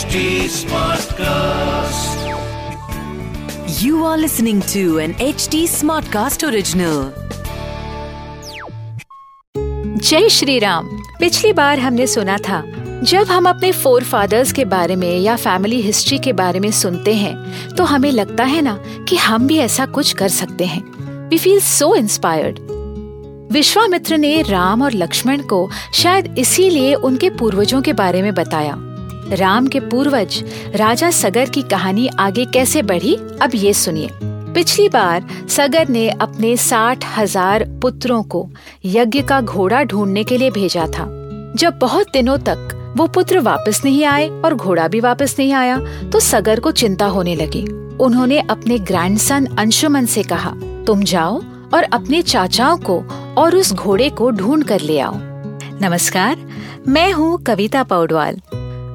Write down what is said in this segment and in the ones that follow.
HD Smartcast. You are listening to an HD Smartcast original. जय श्री राम पिछली बार हमने सुना था, जब हम अपने फोर फादर्स के बारे में या फैमिली हिस्ट्री के बारे में सुनते हैं तो हमें लगता है ना कि हम भी ऐसा कुछ कर सकते हैं we feel so inspired Vishwamitra ने राम और लक्ष्मण को शायद इसीलिए उनके पूर्वजों के बारे में बताया राम के पूर्वज राजा सगर की कहानी आगे कैसे बढ़ी, अब ये सुनिए। पिछली बार सगर ने अपने साठ हज़ार पुत्रों को यज्ञ का घोड़ा ढूँढने के लिए भेजा था। जब बहुत दिनों तक वो पुत्र वापस नहीं आए और घोड़ा भी वापस नहीं आया तो सगर को चिंता होने लगी। उन्होंने अपने ग्रैंडसन अंशुमन से कहा, तुम जाओ और अपने चाचाओं को और उस घोड़े को ढूंढ कर ले आओ। नमस्कार, मैं हूँ कविता पौडवाल।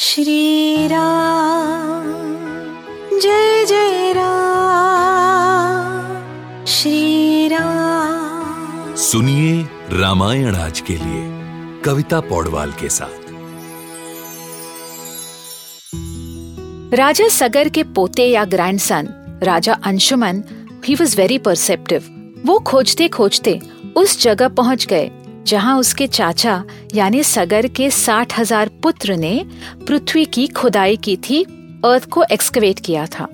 श्री राम जय जय राम श्री राम। सुनिए रामायण आज के लिए कविता पौडवाल के साथ। राजा सगर के पोते या ग्रैंडसन राजा अंशुमन ही वॉज़ वेरी परसेप्टिव वो खोजते खोजते उस जगह पहुँच गए। जहाँ उसके चाचा, यानी सगर के साठ हज़ार पुत्र ने पृथ्वी की खुदाई की थी, अर्थ को एक्सकवेट किया था।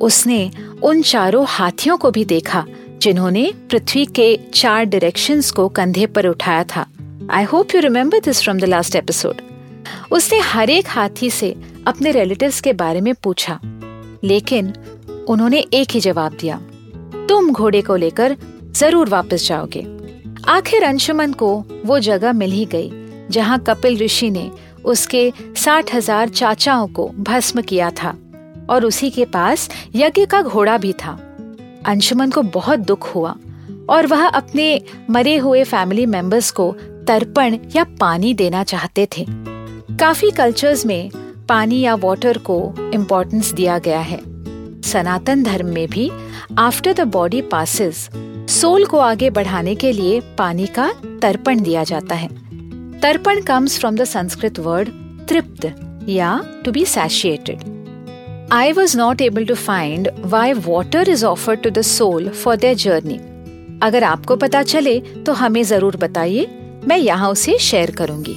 उसने उन चारों हाथियों को भी देखा, जिन्होंने पृथ्वी के चार डायरेक्शंस को कंधे पर उठाया था। I hope you remember this from the last episode उसने हर एक हाथी से अपने रिलेटिव्स के बारे में पूछा, लेकिन उन्होंने एक ही जवाब दिया, तुम घोड़े को लेकर ज़रूर वापस जाओगे। आखिर अंशुमन को वो जगह मिल ही गई, जहाँ कपिल ऋषि ने उसके साठ हज़ार चाचाओं को भस्म किया था और उसी के पास यज्ञ का घोड़ा भी था। अंशुमन को बहुत दुख हुआ और वह अपने मरे हुए फैमिली मेंबर्स को तर्पण या पानी देना चाहते थे। काफ़ी कल्चर्स में पानी या वाटर को इम्पोर्टेंस दिया गया है। सनातन धर्म में भी after the body passes soul को आगे बढ़ाने के लिए पानी का तर्पण दिया जाता है। Tarpan comes from the Sanskrit word tript, या to be satiated I was not able to find why water is offered to the soul for their journey. अगर आपको पता चले तो हमें ज़रूर बताइए, मैं यहाँ उसे शेयर करूँगी।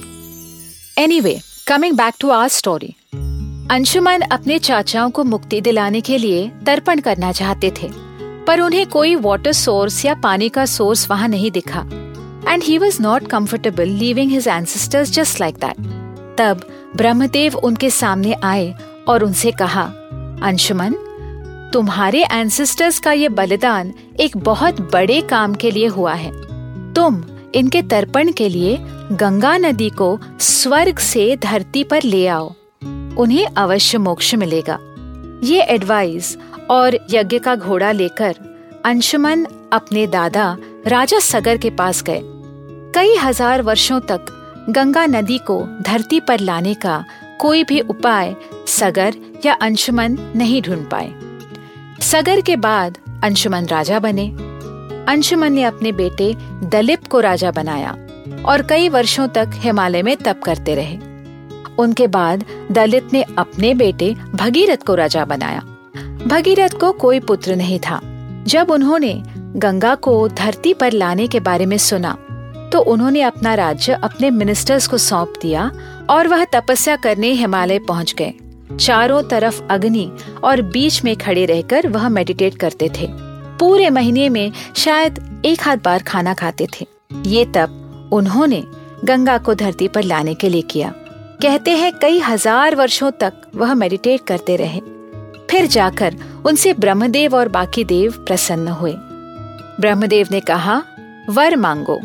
Anyway coming back to our story Anshuman अपने चाचाओं को मुक्ति दिलाने के लिए तर्पण करना चाहते थे। पर उन्हें कोई वाटर सोर्स या पानी का सोर्स वहाँ नहीं दिखा। And he was not comfortable leaving his ancestors just like that तब ब्रह्मदेव उनके सामने आए और उनसे कहा, अंशुमन, तुम्हारे एंसेस्टर्स का ये बलिदान एक बहुत बड़े काम के लिए हुआ है। तुम इनके तर्पण के लिए गंगा नदी को स्वर्ग से धरती पर ले आओ। उन्हें अवश्य मोक्ष मिलेगा। ये एडवाइस और यज्ञ का घोड़ा लेकर अंशुमन अपने दादा, राजा सगर के पास गए। कई हज़ार वर्षों तक गंगा नदी को धरती पर लाने का कोई भी उपाय सगर या अंशुमन नहीं ढूंढ पाए। सगर के बाद अंशुमन राजा बने। अंशुमन ने अपने बेटे दलिप को राजा बनाया और कई वर्षों तक हिमालय में तप करते रहे। उनके बाद दलित ने अपने बेटे भगीरथ को राजा बनाया। भगीरथ को कोई पुत्र नहीं था। जब उन्होंने गंगा को धरती पर लाने के बारे में सुना तो उन्होंने अपना राज्य अपने मिनिस्टर्स को सौंप दिया और वह तपस्या करने हिमालय पहुँच गए। चारों तरफ़ अग्नि और बीच में खड़े रहकर वह मेडिटेट करते थे। पूरे महीने में शायद एक हाथ बार खाना खाते थे। ये तब उन्होंने गंगा को धरती पर लाने के लिए किया। कहते हैं कई हज़ार वर्षों तक वह मेडिटेट करते रहे। फिर जाकर उनसे ब्रह्मदेव और बाकी देव प्रसन्न हुए। ब्रह्मदेव ने कहा, वर मांगो।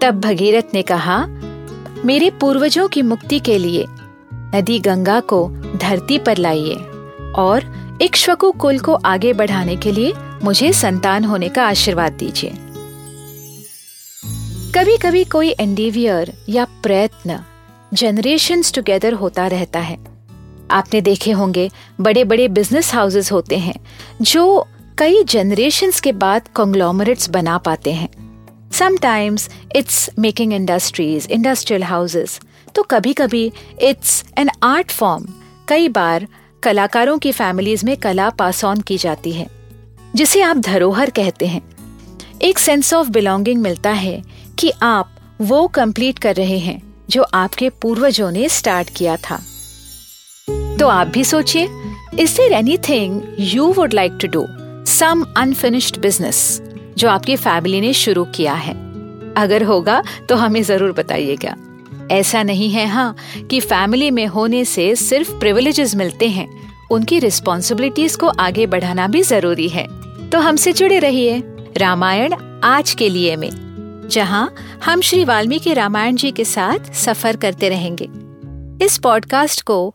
तब भगीरथ ने कहा, मेरे पूर्वजों की मुक्ति के लिए नदी गंगा को धरती पर लाइए और इक्ष्वकु कुल को आगे बढ़ाने के लिए मुझे संतान होने का आशीर्वाद दीजिए। कभी कभी कोई एंडेवियर या प्रयत्न जनरेशन टुगेदर होता रहता है। आपने देखे होंगे बड़े बड़े बिज़नेस हाउसेस होते हैं, जो कई जनरेशन के बाद कॉन्ग्लोमरेट्स बना पाते हैं। Sometimes it's making industries industrial houses तो कभी कभी इट्स एन आर्ट फॉर्म कई बार कलाकारों की फैमिलीज़ में कला पास ऑन की जाती है, जिसे आप धरोहर कहते हैं। एक सेंस ऑफ़ बिलोंगिंग मिलता है कि आप वो कंप्लीट कर रहे हैं, जो आपके पूर्वजों ने स्टार्ट किया था। तो आप भी सोचिए is there anything you would like to do some unfinished business जो आपकी फैमिली ने शुरू किया है। अगर होगा तो हमें ज़रूर बताइएगा। ऐसा नहीं है हाँ कि फैमिली में होने से सिर्फ़ प्रिविलेजेस मिलते हैं। उनकी रिस्पॉन्सिबिलिटीज को आगे बढ़ाना भी ज़रूरी है। तो हमसे जुड़े रहिए रामायण आज के लिए में, जहाँ हम श्री वाल्मीकि रामायण जी के साथ सफ़र करते रहेंगे। इस पॉडकास्ट को